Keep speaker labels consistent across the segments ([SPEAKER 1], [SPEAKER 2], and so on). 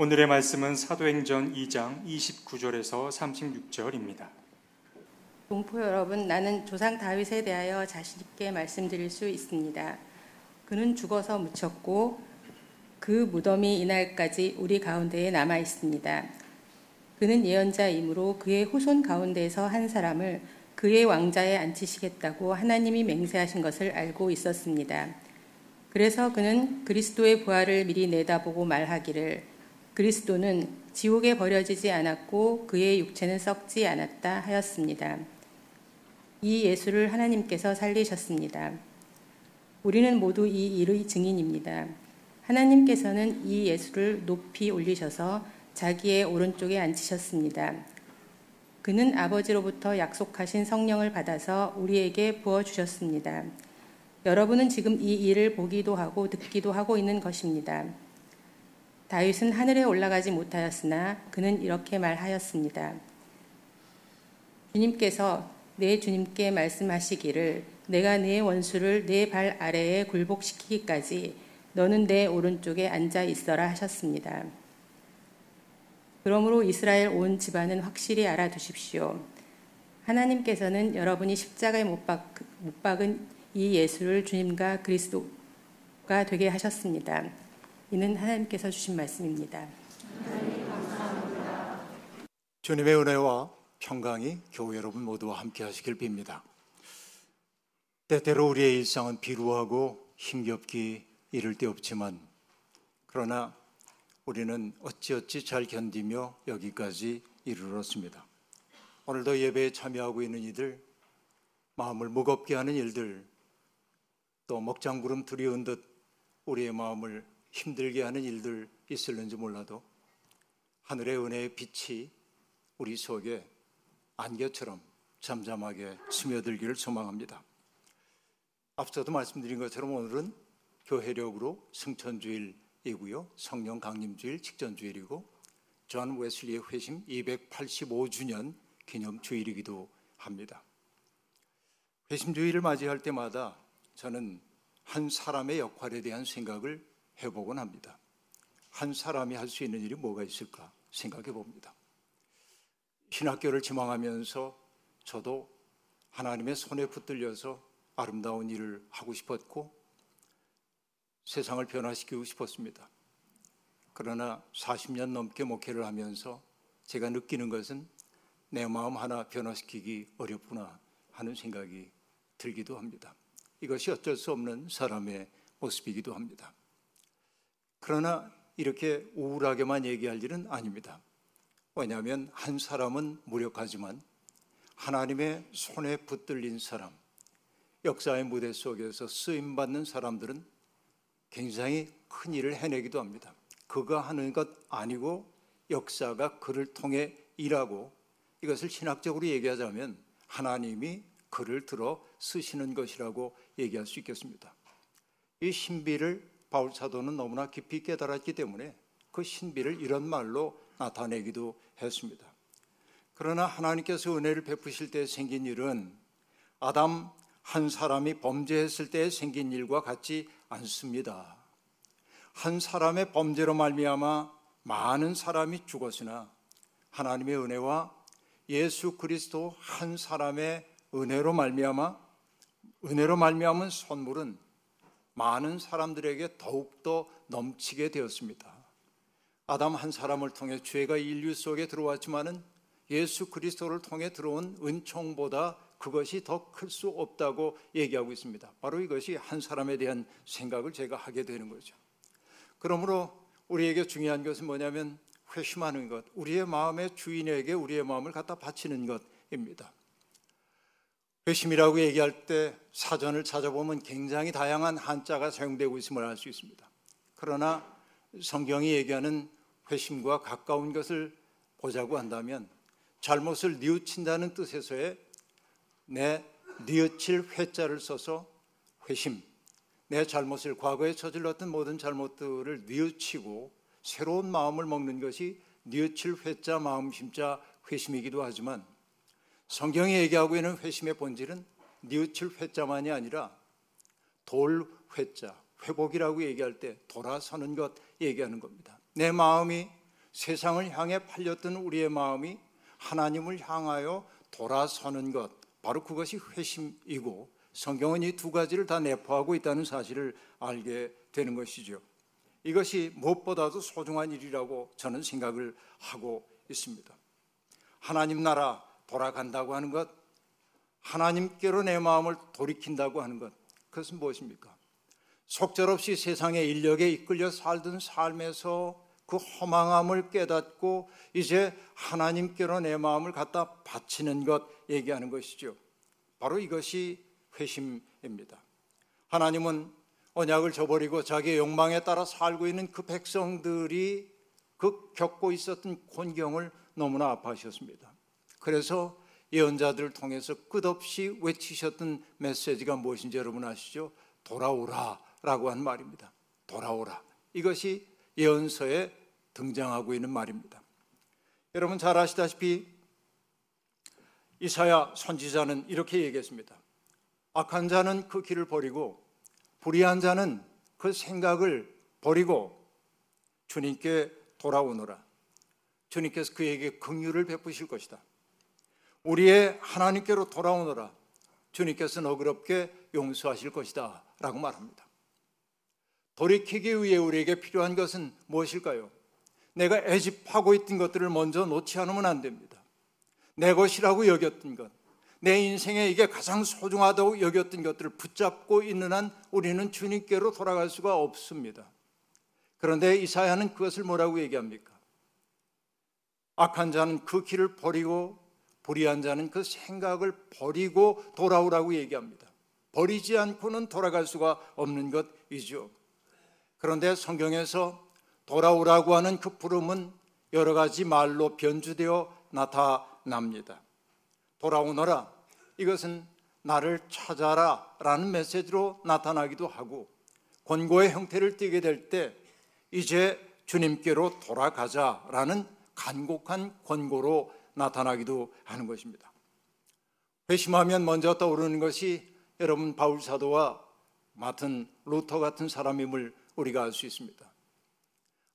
[SPEAKER 1] 오늘의 말씀은 사도행전 2장 29절에서 36절입니다.
[SPEAKER 2] 동포 여러분, 나는 조상 다윗에 대하여 자신 있게 말씀드릴 수 있습니다. 그는 죽어서 묻혔고 그 무덤이 이날까지 우리 가운데에 남아 있습니다. 그는 예언자이므로 그의 후손 가운데에서 한 사람을 그의 왕자에 앉히시겠다고 하나님이 맹세하신 것을 알고 있었습니다. 그래서 그는 그리스도의 부활을 미리 내다보고 말하기를 그리스도는 지옥에 버려지지 않았고 그의 육체는 썩지 않았다 하였습니다. 이 예수를 하나님께서 살리셨습니다. 우리는 모두 이 일의 증인입니다. 하나님께서는 이 예수를 높이 올리셔서 자기의 오른쪽에 앉히셨습니다. 그는 아버지로부터 약속하신 성령을 받아서 우리에게 부어주셨습니다. 여러분은 지금 이 일을 보기도 하고 듣기도 하고 있는 것입니다. 다윗은 하늘에 올라가지 못하였으나 그는 이렇게 말하였습니다. 주님께서 내 주님께 말씀하시기를 내가 네 원수를 내발 아래에 굴복시키기까지 너는 내 오른쪽에 앉아 있어라 하셨습니다. 그러므로 이스라엘 온 집안은 확실히 알아두십시오. 하나님께서는 여러분이 십자가에 못, 박, 못 박은 이 예수를 주님과 그리스도가 되게 하셨습니다. 이는 하나님께서 주신 말씀입니다.
[SPEAKER 3] 주님의 은혜와 평강이 교회 여러분 모두와 함께 하시길 빕니다. 때때로 우리의 일상은 비루하고 힘겹기 이를 데 없지만 그러나 우리는 어찌어찌 잘 견디며 여기까지 이르렀습니다. 오늘도 예배에 참여하고 있는 이들, 마음을 무겁게 하는 일들, 또 먹장구름 두려운 듯 우리의 마음을 힘들게 하는 일들 있을는지 몰라도 하늘의 은혜의 빛이 우리 속에 안개처럼 잠잠하게 스며들기를 소망합니다. 앞서도 말씀드린 것처럼 오늘은 교회력으로 승천주일이고요. 성령 강림주일 직전주일이고 존 웨슬리의 회심 285주년 기념 주일이기도 합니다. 회심주일을 맞이할 때마다 저는 한 사람의 역할에 대한 생각을 해보곤 합니다. 한 사람이 할 수 있는 일이 뭐가 있을까 생각해 봅니다. 신학교를 지망하면서 저도 하나님의 손에 붙들려서 아름다운 일을 하고 싶었고 세상을 변화시키고 싶었습니다. 그러나 40년 넘게 목회를 하면서 제가 느끼는 것은 내 마음 하나 변화시키기 어렵구나 하는 생각이 들기도 합니다. 이것이 어쩔 수 없는 사람의 모습이기도 합니다. 그러나 이렇게 우울하게만 얘기할 일은 아닙니다. 왜냐하면 한 사람은 무력하지만 하나님의 손에 붙들린 사람, 역사의 무대 속에서 쓰임 받는 사람들은 굉장히 큰 일을 해내기도 합니다. 그가 하는 것 아니고 역사가 그를 통해 일하고 이것을 신학적으로 얘기하자면 하나님이 그를 들어 쓰시는 것이라고 얘기할 수 있겠습니다. 이 신비를 바울 사도는 너무나 깊이 깨달았기 때문에 그 신비를 이런 말로 나타내기도 했습니다. 그러나 하나님께서 은혜를 베푸실 때 생긴 일은 아담 한 사람이 범죄했을 때 생긴 일과 같지 않습니다. 한 사람의 범죄로 말미암아 많은 사람이 죽었으나 하나님의 은혜와 예수 그리스도 한 사람의 은혜로 말미암아 은혜로 말미암은 선물은 많은 사람들에게 더욱더 넘치게 되었습니다. 아담 한 사람을 통해 죄가 인류 속에 들어왔지만은 예수 그리스도를 통해 들어온 은총보다 그것이 더 클 수 없다고 얘기하고 있습니다. 바로 이것이 한 사람에 대한 생각을 제가 하게 되는 거죠. 그러므로 우리에게 중요한 것은 뭐냐면 회심하는 것, 우리의 마음의 주인에게 우리의 마음을 갖다 바치는 것입니다. 회심이라고 얘기할 때 사전을 찾아보면 굉장히 다양한 한자가 사용되고 있음을 알 수 있습니다. 그러나 성경이 얘기하는 회심과 가까운 것을 보자고 한다면 잘못을 뉘우친다는 뜻에서의 내 뉘우칠 회자를 써서 회심, 내 잘못을 과거에 저질렀던 모든 잘못들을 뉘우치고 새로운 마음을 먹는 것이 뉘우칠 회자 마음 심자 회심이기도 하지만 성경이 얘기하고 있는 회심의 본질은 뉘우칠 회자만이 아니라 돌 회자, 회복이라고 얘기할 때 돌아서는 것 얘기하는 겁니다. 내 마음이 세상을 향해 팔렸던 우리의 마음이 하나님을 향하여 돌아서는 것, 바로 그것이 회심이고 성경은 이 두 가지를 다 내포하고 있다는 사실을 알게 되는 것이죠. 이것이 무엇보다도 소중한 일이라고 저는 생각을 하고 있습니다. 하나님 나라 돌아간다고 하는 것, 하나님께로 내 마음을 돌이킨다고 하는 것, 그것은 무엇입니까? 속절없이 세상의 인력에 이끌려 살던 삶에서 그 허망함을 깨닫고 이제 하나님께로 내 마음을 갖다 바치는 것 얘기하는 것이죠. 바로 이것이 회심입니다. 하나님은 언약을 저버리고 자기의 욕망에 따라 살고 있는 그 백성들이 그 겪고 있었던 곤경을 너무나 아파하셨습니다. 그래서 예언자들을 통해서 끝없이 외치셨던 메시지가 무엇인지 여러분 아시죠? 돌아오라라고 한 말입니다. 돌아오라. 이것이 예언서에 등장하고 있는 말입니다. 여러분 잘 아시다시피 이사야 선지자는 이렇게 얘기했습니다. 악한 자는 그 길을 버리고 불의한 자는 그 생각을 버리고 주님께 돌아오노라. 주님께서 그에게 긍휼을 베푸실 것이다. 우리의 하나님께로 돌아오노라. 주님께서 너그럽게 용서하실 것이다. 라고 말합니다. 돌이키기 위해 우리에게 필요한 것은 무엇일까요? 내가 애집하고 있던 것들을 먼저 놓지 않으면 안 됩니다. 내 것이라고 여겼던 것, 내 인생에 이게 가장 소중하다고 여겼던 것들을 붙잡고 있는 한 우리는 주님께로 돌아갈 수가 없습니다. 그런데 이사야는 그것을 뭐라고 얘기합니까? 악한 자는 그 길을 버리고 불의한 자는 그 생각을 버리고 돌아오라고 얘기합니다. 버리지 않고는 돌아갈 수가 없는 것이죠. 그런데 성경에서 돌아오라고 하는 그 부름은 여러 가지 말로 변주되어 나타납니다. 돌아오너라. 이것은 나를 찾아라 라는 메시지로 나타나기도 하고 권고의 형태를 띠게 될 때 이제 주님께로 돌아가자 라는 간곡한 권고로 나타나기도 하는 것입니다. 회심하면 먼저 떠오르는 것이 여러분 바울 사도와 맡은 루터 같은 사람임을 우리가 알 수 있습니다.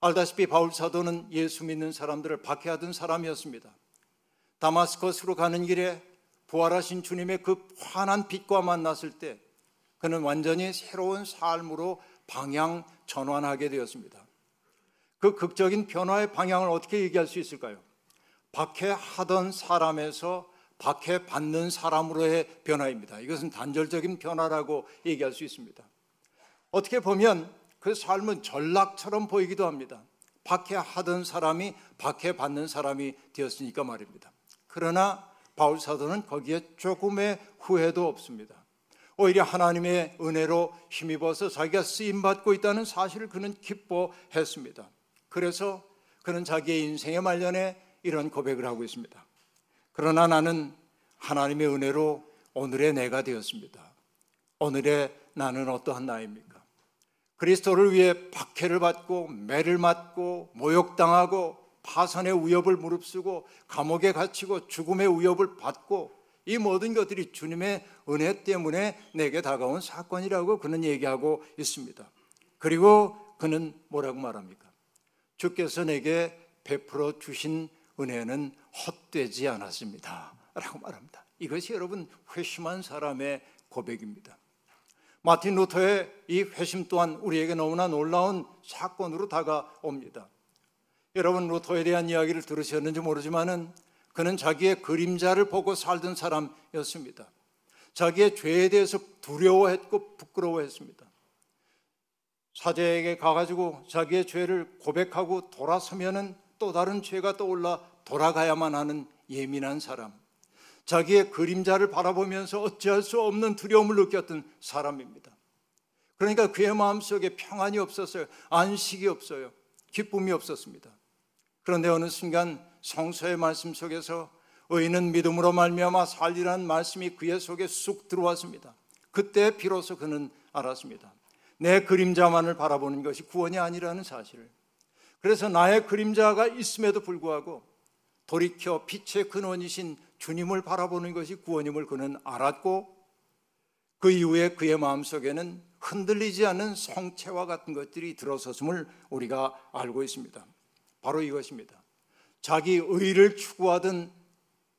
[SPEAKER 3] 알다시피 바울 사도는 예수 믿는 사람들을 박해하던 사람이었습니다. 다마스커스로 가는 길에 부활하신 주님의 그 환한 빛과 만났을 때 그는 완전히 새로운 삶으로 방향 전환하게 되었습니다. 그 극적인 변화의 방향을 어떻게 얘기할 수 있을까요? 박해하던 사람에서 박해받는 사람으로의 변화입니다. 이것은 단절적인 변화라고 얘기할 수 있습니다. 어떻게 보면 그 삶은 전락처럼 보이기도 합니다. 박해하던 사람이 박해받는 사람이 되었으니까 말입니다. 그러나 바울 사도는 거기에 조금의 후회도 없습니다. 오히려 하나님의 은혜로 힘입어서 자기가 쓰임 받고 있다는 사실을 그는 기뻐했습니다. 그래서 그는 자기의 인생의 말년에 이런 고백을 하고 있습니다. 그러나 나는 하나님의 은혜로 오늘의 내가 되었습니다. 오늘의 나는 어떠한 나입니까? 그리스도를 위해 박해를 받고 매를 맞고 모욕당하고 파산의 위협을 무릅쓰고 감옥에 갇히고 죽음의 위협을 받고 이 모든 것들이 주님의 은혜 때문에 내게 다가온 사건이라고 그는 얘기하고 있습니다. 그리고 그는 뭐라고 말합니까? 주께서 내게 베풀어 주신 은혜는 헛되지 않았습니다. 라고 말합니다. 이것이 여러분 회심한 사람의 고백입니다. 마틴 루터의 이 회심 또한 우리에게 너무나 놀라운 사건으로 다가옵니다. 여러분 루터에 대한 이야기를 들으셨는지 모르지만은 그는 자기의 그림자를 보고 살던 사람이었습니다. 자기의 죄에 대해서 두려워했고 부끄러워했습니다. 사제에게 가가지고 자기의 죄를 고백하고 돌아서면은 또 다른 죄가 떠올라 돌아가야만 하는 예민한 사람. 자기의 그림자를 바라보면서 어찌할 수 없는 두려움을 느꼈던 사람입니다. 그러니까 그의 마음속에 평안이 없었어요. 안식이 없어요. 기쁨이 없었습니다. 그런데 어느 순간 성서의 말씀 속에서 의인은 믿음으로 말미암아 살리라는 말씀이 그의 속에 쑥 들어왔습니다. 그때 비로소 그는 알았습니다. 내 그림자만을 바라보는 것이 구원이 아니라는 사실을. 그래서 나의 그림자가 있음에도 불구하고 돌이켜 빛의 근원이신 주님을 바라보는 것이 구원임을 그는 알았고 그 이후에 그의 마음속에는 흔들리지 않는 성체와 같은 것들이 들어섰음을 우리가 알고 있습니다. 바로 이것입니다. 자기 의를 추구하던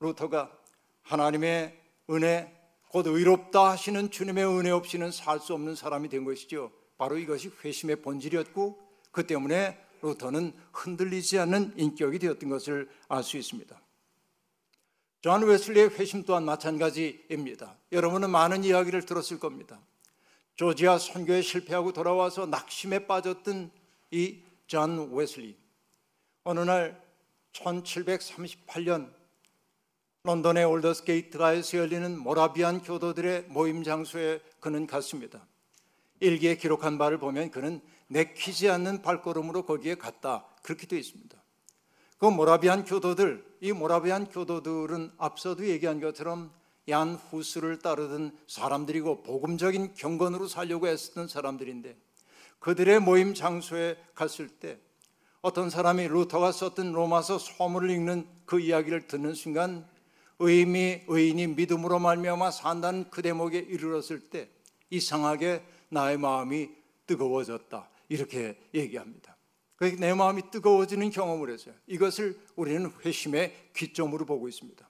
[SPEAKER 3] 루터가 하나님의 은혜, 곧 의롭다 하시는 주님의 은혜 없이는 살 수 없는 사람이 된 것이죠. 바로 이것이 회심의 본질이었고 그 때문에 루터는 흔들리지 않는 인격이 되었던 것을 알 수 있습니다. 존 웨슬리의 회심 또한 마찬가지입니다. 여러분은 많은 이야기를 들었을 겁니다. 조지아 선교에 실패하고 돌아와서 낙심에 빠졌던 이 존 웨슬리. 어느 날 1738년 런던의 올더스게이트가에서 열리는 모라비안 교도들의 모임 장소에 그는 갔습니다. 일기에 기록한 바를 보면 그는 내키지 않는 발걸음으로 거기에 갔다. 그렇게 되어 있습니다. 그 모라비안 교도들, 이 모라비안 교도들은 앞서도 얘기한 것처럼 얀 후스를 따르던 사람들이고 복음적인 경건으로 살려고 애쓰던 사람들인데 그들의 모임 장소에 갔을 때 어떤 사람이 루터가 썼던 로마서 소문을 읽는 그 이야기를 듣는 순간 의미 의인이 믿음으로 말미암아 산다는 그 대목에 이르렀을 때 이상하게 나의 마음이 뜨거워졌다 이렇게 얘기합니다. 내 마음이 뜨거워지는 경험을 했어요. 이것을 우리는 회심의 기점으로 보고 있습니다.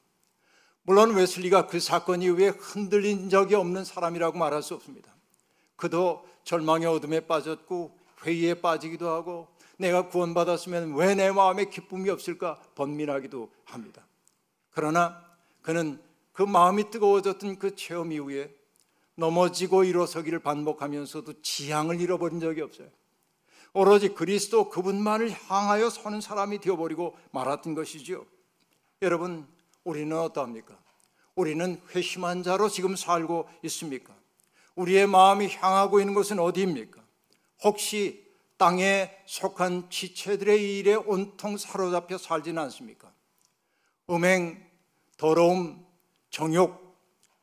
[SPEAKER 3] 물론 웨슬리가 그 사건 이후에 흔들린 적이 없는 사람이라고 말할 수 없습니다. 그도 절망의 어둠에 빠졌고 회의에 빠지기도 하고 내가 구원받았으면 왜 내 마음에 기쁨이 없을까 번민하기도 합니다. 그러나 그는 그 마음이 뜨거워졌던 그 체험 이후에 넘어지고 일어서기를 반복하면서도 지향을 잃어버린 적이 없어요. 오로지 그리스도 그분만을 향하여 서는 사람이 되어버리고 말았던 것이죠. 여러분, 우리는 어떠합니까? 우리는 회심한 자로 지금 살고 있습니까? 우리의 마음이 향하고 있는 것은 어디입니까? 혹시 땅에 속한 지체들의 일에 온통 사로잡혀 살지는 않습니까? 음행, 더러움, 정욕,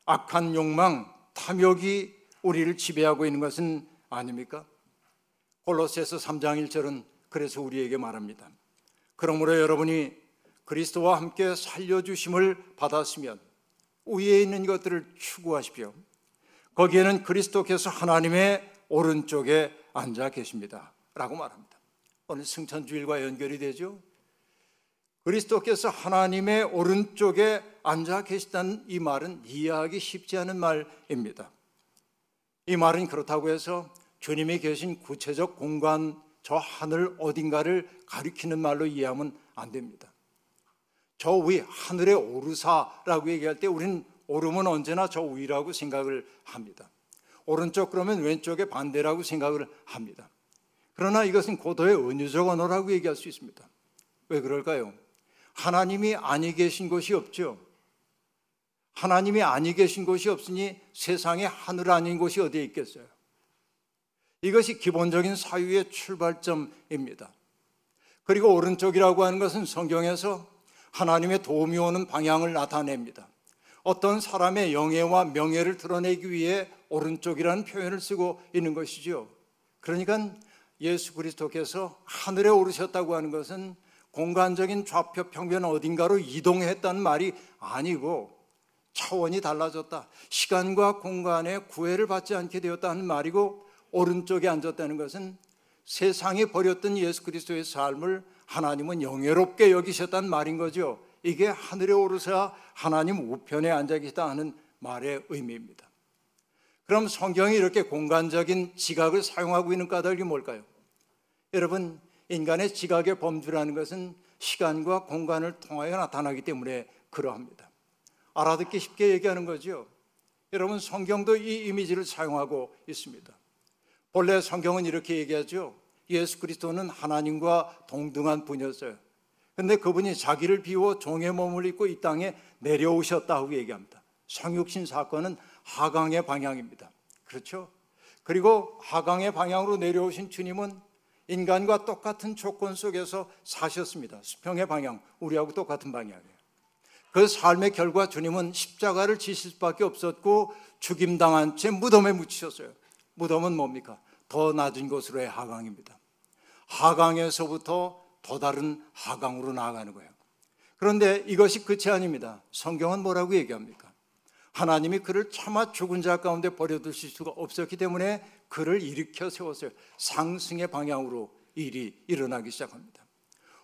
[SPEAKER 3] 악한 욕망, 탐욕이 우리를 지배하고 있는 것은 아닙니까? 콜로새서 3장 1절은 그래서 우리에게 말합니다. 그러므로 여러분이 그리스도와 함께 살려주심을 받았으면 위에 있는 것들을 추구하십시오. 거기에는 그리스도께서 하나님의 오른쪽에 앉아 계십니다. 라고 말합니다. 오늘 승천주일과 연결이 되죠. 그리스도께서 하나님의 오른쪽에 앉아 계시다는 이 말은 이해하기 쉽지 않은 말입니다. 이 말은 그렇다고 해서 주님이 계신 구체적 공간, 저 하늘 어딘가를 가리키는 말로 이해하면 안 됩니다. 저 위, 하늘의 오르사라고 얘기할 때 우리는 오름은 언제나 저 위라고 생각을 합니다. 오른쪽 그러면 왼쪽의 반대라고 생각을 합니다. 그러나 이것은 고도의 은유적 언어라고 얘기할 수 있습니다. 왜 그럴까요? 하나님이 아니 계신 곳이 없죠. 하나님이 아니 계신 곳이 없으니 세상에 하늘 아닌 곳이 어디에 있겠어요? 이것이 기본적인 사유의 출발점입니다. 그리고 오른쪽이라고 하는 것은 성경에서 하나님의 도움이 오는 방향을 나타냅니다. 어떤 사람의 영예와 명예를 드러내기 위해 오른쪽이라는 표현을 쓰고 있는 것이죠. 그러니까 예수 그리스도께서 하늘에 오르셨다고 하는 것은 공간적인 좌표 평면 어딘가로 이동했다는 말이 아니고 차원이 달라졌다. 시간과 공간의 구애를 받지 않게 되었다는 말이고 오른쪽에 앉았다는 것은 세상이 버렸던 예수 그리스도의 삶을 하나님은 영예롭게 여기셨다는 말인 거죠. 이게 하늘에 오르사 하나님 우편에 앉아 계시다 하는 말의 의미입니다. 그럼 성경이 이렇게 공간적인 지각을 사용하고 있는 까닭이 뭘까요? 여러분, 인간의 지각의 범주라는 것은 시간과 공간을 통하여 나타나기 때문에 그러합니다. 알아듣기 쉽게 얘기하는 거죠. 여러분, 성경도 이 이미지를 사용하고 있습니다. 본래 성경은 이렇게 얘기하죠. 예수 그리스도는 하나님과 동등한 분이었어요. 근데 그분이 자기를 비워 종의 몸을 입고 이 땅에 내려오셨다고 얘기합니다. 성육신 사건은 하강의 방향입니다. 그렇죠? 그리고 하강의 방향으로 내려오신 주님은 인간과 똑같은 조건 속에서 사셨습니다. 수평의 방향, 우리하고 똑같은 방향이에요. 그 삶의 결과 주님은 십자가를 지실 수밖에 없었고 죽임당한 채 무덤에 묻히셨어요. 무덤은 뭡니까? 더 낮은 곳으로의 하강입니다. 하강에서부터 더 다른 하강으로 나아가는 거예요. 그런데 이것이 끝이 아닙니다. 성경은 뭐라고 얘기합니까? 하나님이 그를 차마 죽은 자 가운데 버려두실 수가 없었기 때문에 그를 일으켜 세웠어요. 상승의 방향으로 일이 일어나기 시작합니다.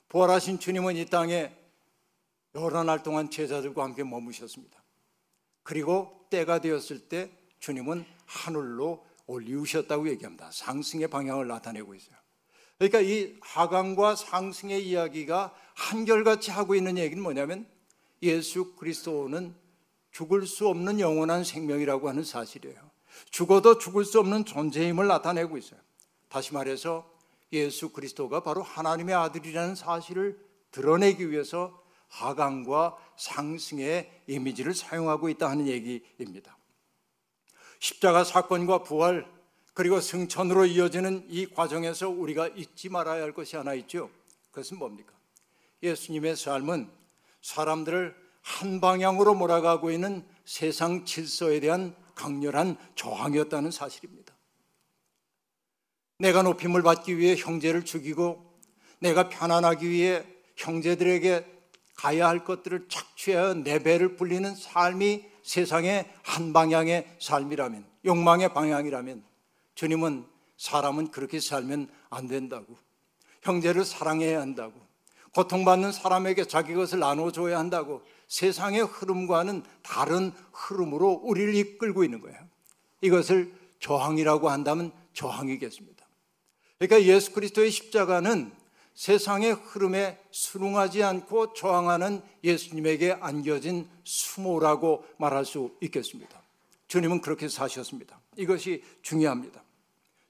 [SPEAKER 3] 부활하신 주님은 이 땅에 여러 날 동안 제자들과 함께 머무셨습니다. 그리고 때가 되었을 때 주님은 하늘로 올리우셨다고 얘기합니다. 상승의 방향을 나타내고 있어요. 그러니까 이 하강과 상승의 이야기가 한결같이 하고 있는 얘기는 뭐냐면 예수 그리스도는 죽을 수 없는 영원한 생명이라고 하는 사실이에요. 죽어도 죽을 수 없는 존재임을 나타내고 있어요. 다시 말해서 예수 그리스도가 바로 하나님의 아들이라는 사실을 드러내기 위해서 하강과 상승의 이미지를 사용하고 있다 하는 얘기입니다. 십자가 사건과 부활 그리고 승천으로 이어지는 이 과정에서 우리가 잊지 말아야 할 것이 하나 있죠. 그것은 뭡니까? 예수님의 삶은 사람들을 한 방향으로 몰아가고 있는 세상 질서에 대한 강렬한 저항이었다는 사실입니다. 내가 높임을 받기 위해 형제를 죽이고 내가 편안하기 위해 형제들에게 가야 할 것들을 착취하여 내 배를 불리는 삶이 세상의 한 방향의 삶이라면 욕망의 방향이라면 주님은 사람은 그렇게 살면 안 된다고 형제를 사랑해야 한다고 고통받는 사람에게 자기 것을 나눠줘야 한다고 세상의 흐름과는 다른 흐름으로 우리를 이끌고 있는 거예요. 이것을 저항이라고 한다면 저항이겠습니다. 그러니까 예수 그리스도의 십자가는 세상의 흐름에 순응하지 않고 저항하는 예수님에게 안겨진 수모라고 말할 수 있겠습니다. 주님은 그렇게 사셨습니다. 이것이 중요합니다.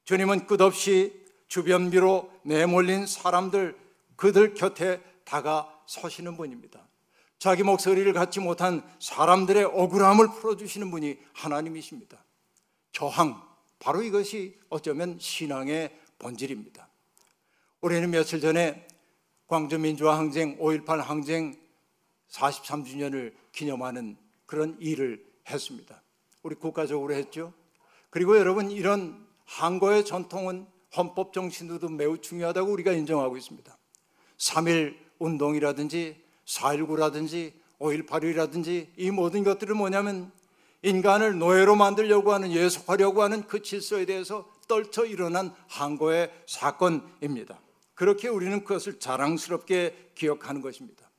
[SPEAKER 3] 주님은 끝없이 주변비로 내몰린 사람들 그들 곁에 다가서시는 분입니다. 자기 목소리를 갖지 못한 사람들의 억울함을 풀어주시는 분이 하나님이십니다. 저항, 바로 이것이 어쩌면 신앙의 본질입니다. 우리는 며칠 전에 광주민주화 항쟁, 5.18 항쟁 43주년을 기념하는 그런 일을 했습니다. 우리 국가적으로 했죠. 그리고 여러분, 이런 항거의 전통은 헌법 정신으로도 매우 중요하다고 우리가 인정하고 있습니다. 3.1 운동이라든지 4.19라든지 5.18이라든지 이 모든 것들은 뭐냐면 인간을 노예로 만들려고 하는 예속하려고 하는 그 질서에 대해서 떨쳐 일어난 항거의 사건입니다. 그렇게 우리는 그것을 자랑스럽게 기억하는 것입니다.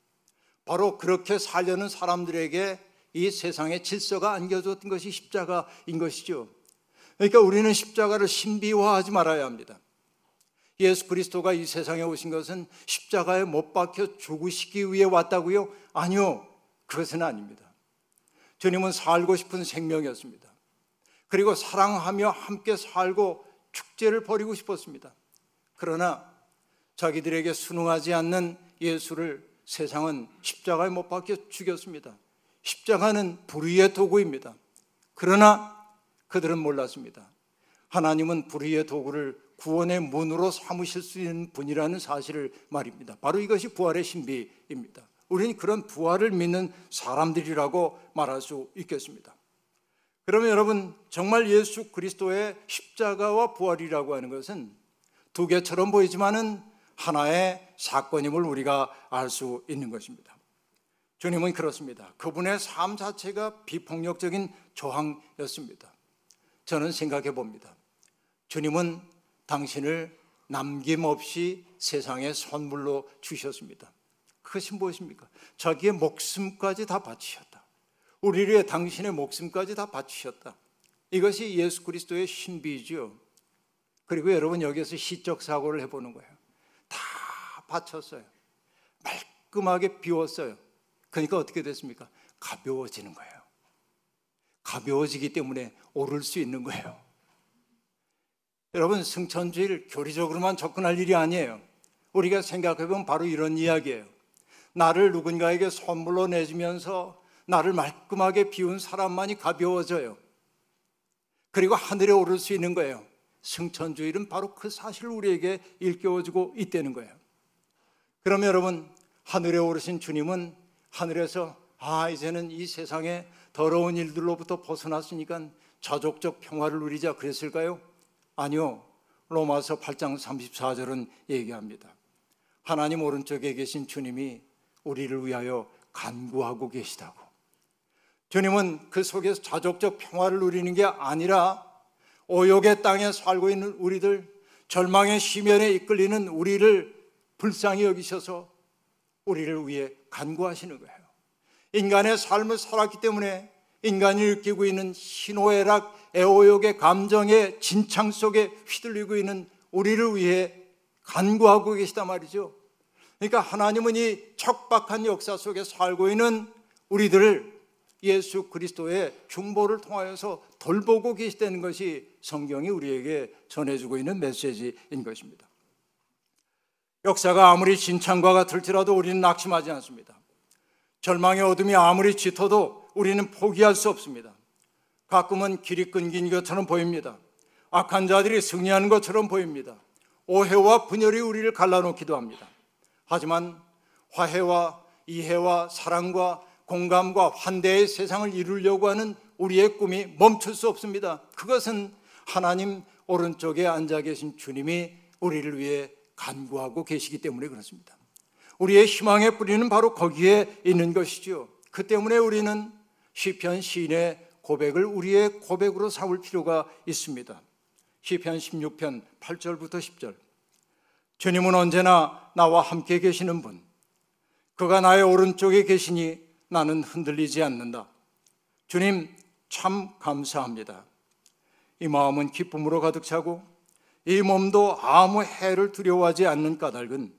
[SPEAKER 3] 바로 그렇게 살려는 사람들에게 이 세상의 질서가 안겨졌던 것이 십자가인 것이죠. 그러니까 우리는 십자가를 신비화하지 말아야 합니다. 예수 그리스도가 이 세상에 오신 것은 십자가에 못 박혀 죽으시기 위해 왔다고요? 아니요. 그것은 아닙니다. 주님은 살고 싶은 생명이었습니다. 그리고 사랑하며 함께 살고 축제를 벌이고 싶었습니다. 그러나 자기들에게 순응하지 않는 예수를 세상은 십자가에 못 박혀 죽였습니다. 십자가는 불의의 도구입니다. 그러나 그들은 몰랐습니다. 하나님은 불의의 도구를 구원의 문으로 삼으실 수 있는 분이라는 사실을 말입니다. 바로 이것이 부활의 신비입니다. 우리는 그런 부활을 믿는 사람들이라고 말할 수 있겠습니다. 그러면 여러분, 정말 예수 그리스도의 십자가와 부활이라고 하는 것은 두 개처럼 보이지만은 하나의 사건임을 우리가 알 수 있는 것입니다. 주님은 그렇습니다. 그분의 삶 자체가 비폭력적인 저항이었습니다. 저는 생각해 봅니다. 주님은 당신을 남김없이 세상에 선물로 주셨습니다. 그것이 무엇입니까? 자기의 목숨까지 다 바치셨다. 우리를 위해 당신의 목숨까지 다 바치셨다. 이것이 예수 그리스도의 신비죠. 그리고 여러분 여기서 시적 사고를 해보는 거예요. 다 바쳤어요. 말끔하게 비웠어요. 그러니까 어떻게 됐습니까? 가벼워지는 거예요. 가벼워지기 때문에 오를 수 있는 거예요. 여러분, 승천주일 교리적으로만 접근할 일이 아니에요. 우리가 생각해보면 바로 이런 이야기예요. 나를 누군가에게 선물로 내주면서 나를 말끔하게 비운 사람만이 가벼워져요. 그리고 하늘에 오를 수 있는 거예요. 승천주일은 바로 그 사실을 우리에게 일깨워주고 있다는 거예요. 그럼 여러분, 하늘에 오르신 주님은 하늘에서 아, 이제는 이 세상에 더러운 일들로부터 벗어났으니까 자족적 평화를 누리자 그랬을까요? 아니요. 로마서 8장 34절은 얘기합니다. 하나님 오른쪽에 계신 주님이 우리를 위하여 간구하고 계시다고. 주님은 그 속에서 자족적 평화를 누리는 게 아니라 오욕의 땅에 살고 있는 우리들, 절망의 심연에 이끌리는 우리를 불쌍히 여기셔서 우리를 위해 간구하시는 거예요. 인간의 삶을 살았기 때문에 인간이 느끼고 있는 희노애락, 애호욕의 감정의 진창 속에 휘둘리고 있는 우리를 위해 간구하고 계시단 말이죠. 그러니까 하나님은 이 척박한 역사 속에 살고 있는 우리들을 예수 그리스도의 중보를 통하여서 돌보고 계시다는 것이 성경이 우리에게 전해주고 있는 메시지인 것입니다. 역사가 아무리 진창과 같을지라도 우리는 낙심하지 않습니다. 절망의 어둠이 아무리 짙어도 우리는 포기할 수 없습니다. 가끔은 길이 끊긴 것처럼 보입니다. 악한 자들이 승리하는 것처럼 보입니다. 오해와 분열이 우리를 갈라놓기도 합니다. 하지만 화해와 이해와 사랑과 공감과 환대의 세상을 이루려고 하는 우리의 꿈이 멈출 수 없습니다. 그것은 하나님 오른쪽에 앉아 계신 주님이 우리를 위해 간구하고 계시기 때문에 그렇습니다. 우리의 희망의 뿌리는 바로 거기에 있는 것이죠. 그 때문에 우리는 시편 시인의 고백을 우리의 고백으로 삼을 필요가 있습니다. 시편 16편 8절부터 10절. 주님은 언제나 나와 함께 계시는 분. 그가 나의 오른쪽에 계시니 나는 흔들리지 않는다. 주님, 참 감사합니다. 이 마음은 기쁨으로 가득 차고 이 몸도 아무 해를 두려워하지 않는 까닭은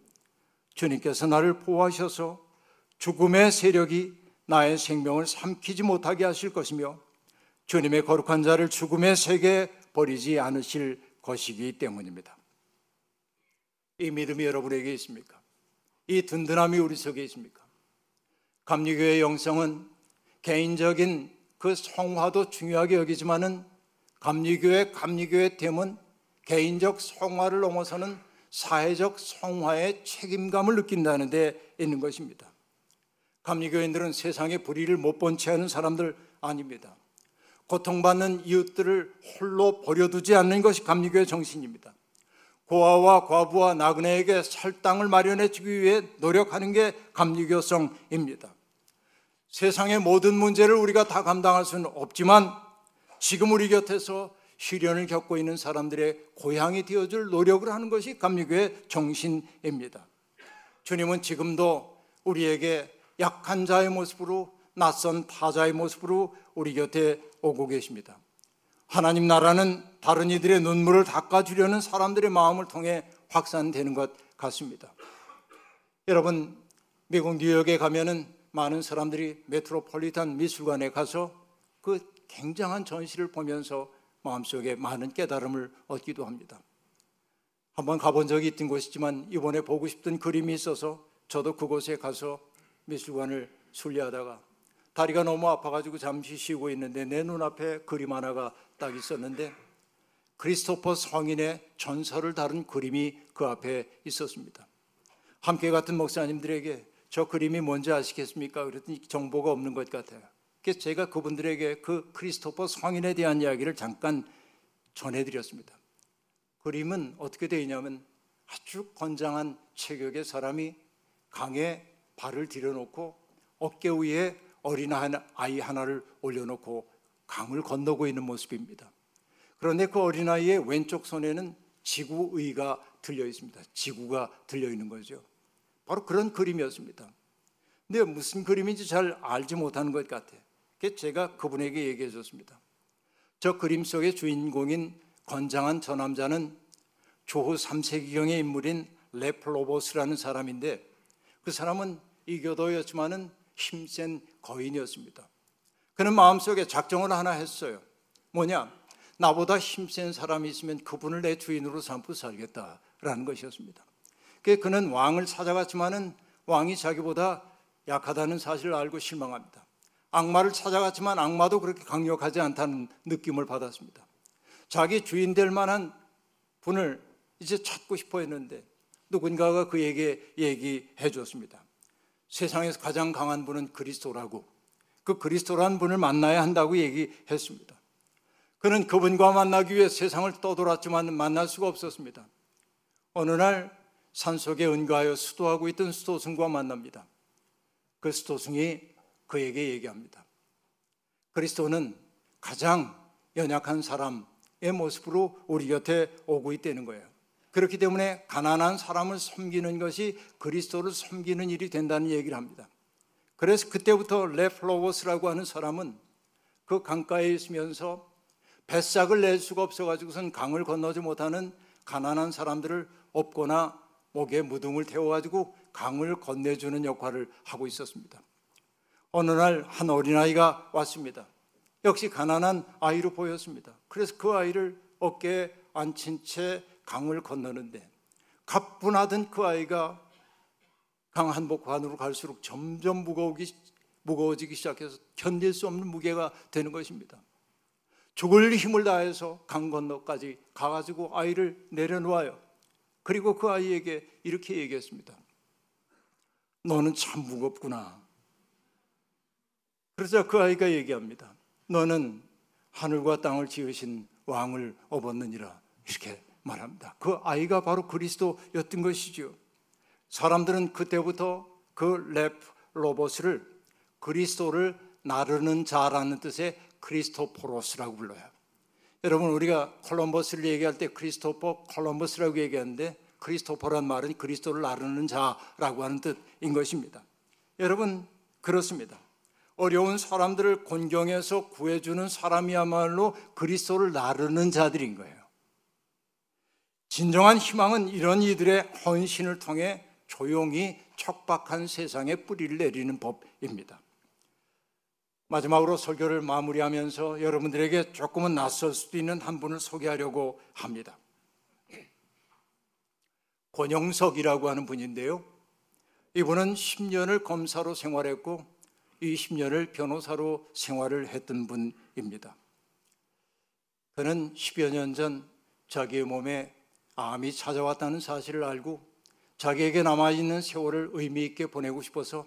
[SPEAKER 3] 주님께서 나를 보호하셔서 죽음의 세력이 나의 생명을 삼키지 못하게 하실 것이며 주님의 거룩한 자를 죽음의 세계에 버리지 않으실 것이기 때문입니다. 이 믿음이 여러분에게 있습니까? 이 든든함이 우리 속에 있습니까? 감리교의 영성은 개인적인 그 성화도 중요하게 여기지만은 감리교의 감리교의 됨은 개인적 성화를 넘어서는 사회적 성화의 책임감을 느낀다는 데 있는 것입니다. 감리교인들은 세상의 불의를 못 본 채 하는 사람들 아닙니다. 고통받는 이웃들을 홀로 버려두지 않는 것이 감리교의 정신입니다. 고아와 과부와 나그네에게 살 땅을 마련해 주기 위해 노력하는 게 감리교성입니다. 세상의 모든 문제를 우리가 다 감당할 수는 없지만 지금 우리 곁에서 시련을 겪고 있는 사람들의 고향이 되어줄 노력을 하는 것이 감리교의 정신입니다. 주님은 지금도 우리에게 약한 자의 모습으로 낯선 타자의 모습으로 우리 곁에 오고 계십니다. 하나님 나라는 다른 이들의 눈물을 닦아주려는 사람들의 마음을 통해 확산되는 것 같습니다. 여러분, 미국 뉴욕에 가면은 많은 사람들이 메트로폴리탄 미술관에 가서 그 굉장한 전시를 보면서 마음속에 많은 깨달음을 얻기도 합니다. 한번 가본 적이 있던 곳이지만 이번에 보고 싶던 그림이 있어서 저도 그곳에 가서 미술관을 순례하다가 다리가 너무 아파가지고 잠시 쉬고 있는데 내 눈앞에 그림 하나가 딱 있었는데 크리스토퍼 성인의 전설을 다룬 그림이 그 앞에 있었습니다. 함께 같은 목사님들에게 저 그림이 뭔지 아시겠습니까? 그랬더니 정보가 없는 것 같아요. 그래서 제가 그분들에게 그 크리스토퍼 성인에 대한 이야기를 잠깐 전해드렸습니다. 그림은 어떻게 되어 있냐면 아주 건장한 체격의 사람이 강에 발을 들여놓고 어깨 위에 어린 아이 하나를 올려놓고 강을 건너고 있는 모습입니다. 그런데 그 어린아이의 왼쪽 손에는 지구의가 들려 있습니다. 지구가 들려 있는 거죠. 바로 그런 그림이었습니다. 근데 무슨 그림인지 잘 알지 못하는 것 같아요. 제가 그분에게 얘기해 줬습니다. 저 그림 속의 주인공인 건장한 저 남자는 조후 3세기경의 인물인 레플로보스라는 사람인데 그 사람은 이교도였지만은 힘센 거인이었습니다. 그는 마음속에 작정을 하나 했어요. 뭐냐? 나보다 힘센 사람이 있으면 그분을 내 주인으로 삼고 살겠다라는 것이었습니다. 그는 왕을 찾아갔지만은 왕이 자기보다 약하다는 사실을 알고 실망합니다. 악마를 찾아갔지만 악마도 그렇게 강력하지 않다는 느낌을 받았습니다. 자기 주인 될 만한 분을 이제 찾고 싶어 했는데 누군가가 그에게 얘기해 줬습니다. 세상에서 가장 강한 분은 그리스도라고 그 그리스도라는 분을 만나야 한다고 얘기했습니다. 그는 그분과 만나기 위해 세상을 떠돌았지만 만날 수가 없었습니다. 어느 날 산속에 은가하여 수도하고 있던 수도승과 만납니다. 그 수도승이 그에게 얘기합니다. 그리스도는 가장 연약한 사람의 모습으로 우리 곁에 오고 있다는 거예요. 그렇기 때문에 가난한 사람을 섬기는 것이 그리스도를 섬기는 일이 된다는 얘기를 합니다. 그래서 그때부터 레플로버스라고 하는 사람은 그 강가에 있으면서 뱃삭을 낼 수가 없어가지고선 강을 건너지 못하는 가난한 사람들을 업거나 목에 무등을 태워가지고 강을 건네주는 역할을 하고 있었습니다. 어느 날 한 어린아이가 왔습니다. 역시 가난한 아이로 보였습니다. 그래서 그 아이를 어깨에 앉힌 채 강을 건너는데 가뿐하던 그 아이가 강 한복판으로 갈수록 점점 무거우기, 무거워지기 시작해서 견딜 수 없는 무게가 되는 것입니다. 죽을 힘을 다해서 강 건너까지 가가지고 아이를 내려놓아요. 그리고 그 아이에게 이렇게 얘기했습니다. 너는 참 무겁구나. 그러자 그 아이가 얘기합니다. 너는 하늘과 땅을 지으신 왕을 업었느니라. 이렇게 말합니다. 그 아이가 바로 그리스도였던 것이죠. 사람들은 그때부터 그 레프로버스를 그리스도를 나르는 자라는 뜻의 크리스토포로스라고 불러요. 여러분 우리가 콜럼버스를 얘기할 때 크리스토퍼 콜럼버스라고 얘기하는데 크리스토퍼란 말은 그리스도를 나르는 자라고 하는 뜻인 것입니다. 여러분 그렇습니다. 어려운 사람들을 곤경에서 구해주는 사람이야말로 그리스도를 나르는 자들인 거예요. 진정한 희망은 이런 이들의 헌신을 통해 조용히 척박한 세상에 뿌리를 내리는 법입니다. 마지막으로 설교를 마무리하면서 여러분들에게 조금은 낯설 수도 있는 한 분을 소개하려고 합니다. 권영석이라고 하는 분인데요. 이분은 10년을 검사로 생활했고 20년을 변호사로 생활을 했던 분입니다. 그는 10여 년 전 자기의 몸에 암이 찾아왔다는 사실을 알고 자기에게 남아있는 세월을 의미 있게 보내고 싶어서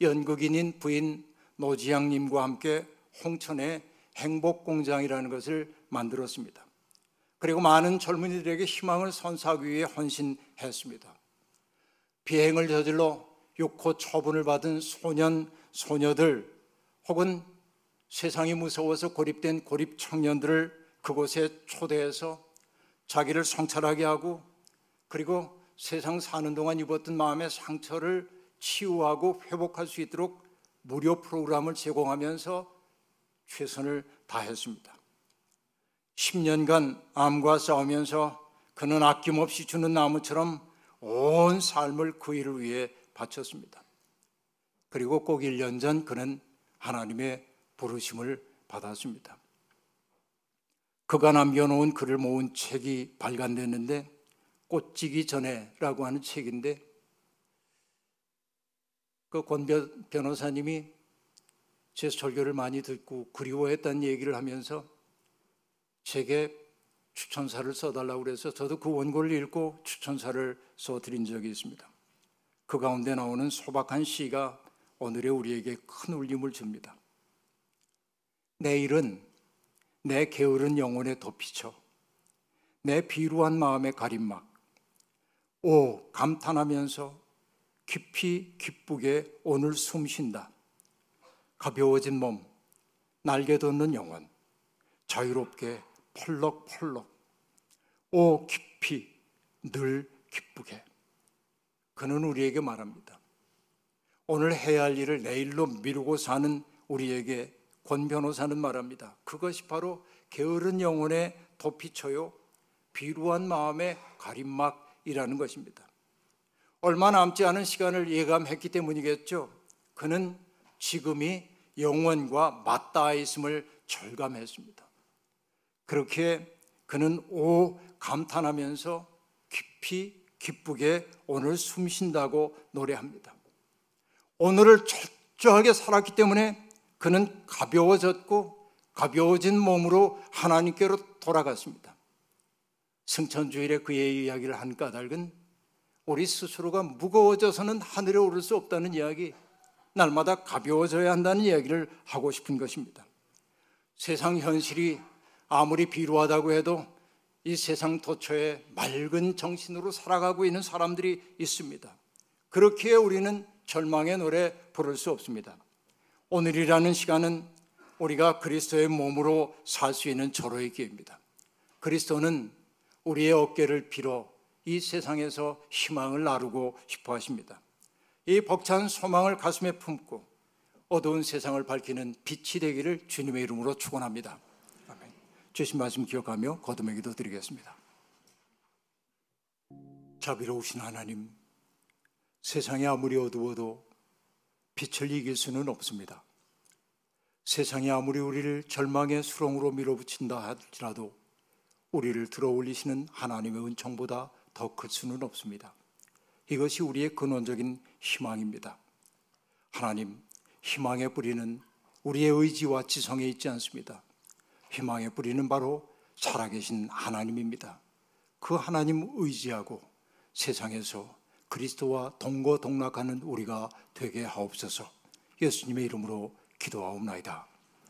[SPEAKER 3] 연극인인 부인 노지양님과 함께 홍천에 행복공장이라는 것을 만들었습니다. 그리고 많은 젊은이들에게 희망을 선사하기 위해 헌신했습니다. 비행을 저질러 육호 처분을 받은 소년, 소녀들 혹은 세상이 무서워서 고립된 고립 청년들을 그곳에 초대해서 자기를 성찰하게 하고 그리고 세상 사는 동안 입었던 마음의 상처를 치유하고 회복할 수 있도록 무료 프로그램을 제공하면서 최선을 다했습니다. 10년간 암과 싸우면서 그는 아낌없이 주는 나무처럼 온 삶을 그 일을 위해 바쳤습니다. 그리고 꼭 1년 전 그는 하나님의 부르심을 받았습니다. 그가 남겨놓은 글을 모은 책이 발간됐는데 꽃지기 전에라고 하는 책인데 그 권 변호사님이 제 설교를 많이 듣고 그리워했다는 얘기를 하면서 제게 추천사를 써달라고 그래서 저도 그 원고를 읽고 추천사를 써드린 적이 있습니다. 그 가운데 나오는 소박한 시가 오늘의 우리에게 큰 울림을 줍니다. 내일은 내 게으른 영혼에 덮이쳐 내 비루한 마음의 가림막 오 감탄하면서 깊이 기쁘게 오늘 숨쉰다. 가벼워진 몸, 날개 돋는 영혼, 자유롭게 펄럭펄럭 오 깊이 늘 기쁘게 그는 우리에게 말합니다. 오늘 해야 할 일을 내일로 미루고 사는 우리에게 권 변호사는 말합니다. 그것이 바로 게으른 영혼에 도피쳐요. 비루한 마음의 가림막이라는 것입니다. 얼마 남지 않은 시간을 예감했기 때문이겠죠. 그는 지금이 영원과 맞닿아 있음을 절감했습니다. 그렇게 그는 오 감탄하면서 깊이 기쁘게 오늘 숨 쉰다고 노래합니다. 오늘을 철저하게 살았기 때문에 그는 가벼워졌고 가벼워진 몸으로 하나님께로 돌아갔습니다. 승천주일에 그의 이야기를 한 까닭은 우리 스스로가 무거워져서는 하늘에 오를 수 없다는 이야기, 날마다 가벼워져야 한다는 이야기를 하고 싶은 것입니다. 세상 현실이 아무리 비루하다고 해도 이 세상 도처에 맑은 정신으로 살아가고 있는 사람들이 있습니다. 그렇기에 우리는 절망의 노래 부를 수 없습니다. 오늘이라는 시간은 우리가 그리스도의 몸으로 살 수 있는 절호의 기회입니다. 그리스도는 우리의 어깨를 빌어 이 세상에서 희망을 나누고 싶어 하십니다. 이 벅찬 소망을 가슴에 품고 어두운 세상을 밝히는 빛이 되기를 주님의 이름으로 축원합니다. 아멘. 주신 말씀 기억하며 거듭의 기도 드리겠습니다. 자비로우신 하나님, 세상이 아무리 어두워도 빛을 이길 수는 없습니다. 세상이 아무리 우리를 절망의 수렁으로 밀어붙인다 할지라도 우리를 들어올리시는 하나님의 은총보다 더 클 수는 없습니다. 이것이 우리의 근원적인 희망입니다. 하나님, 희망의 뿌리는 우리의 의지와 지성에 있지 않습니다. 희망의 뿌리는 바로 살아계신 하나님입니다. 그 하나님 의지하고 세상에서 그리스도와 동거동락하는 우리가 되게 하옵소서. 예수님의 이름으로 기도하옵나이다.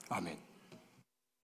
[SPEAKER 3] 아멘.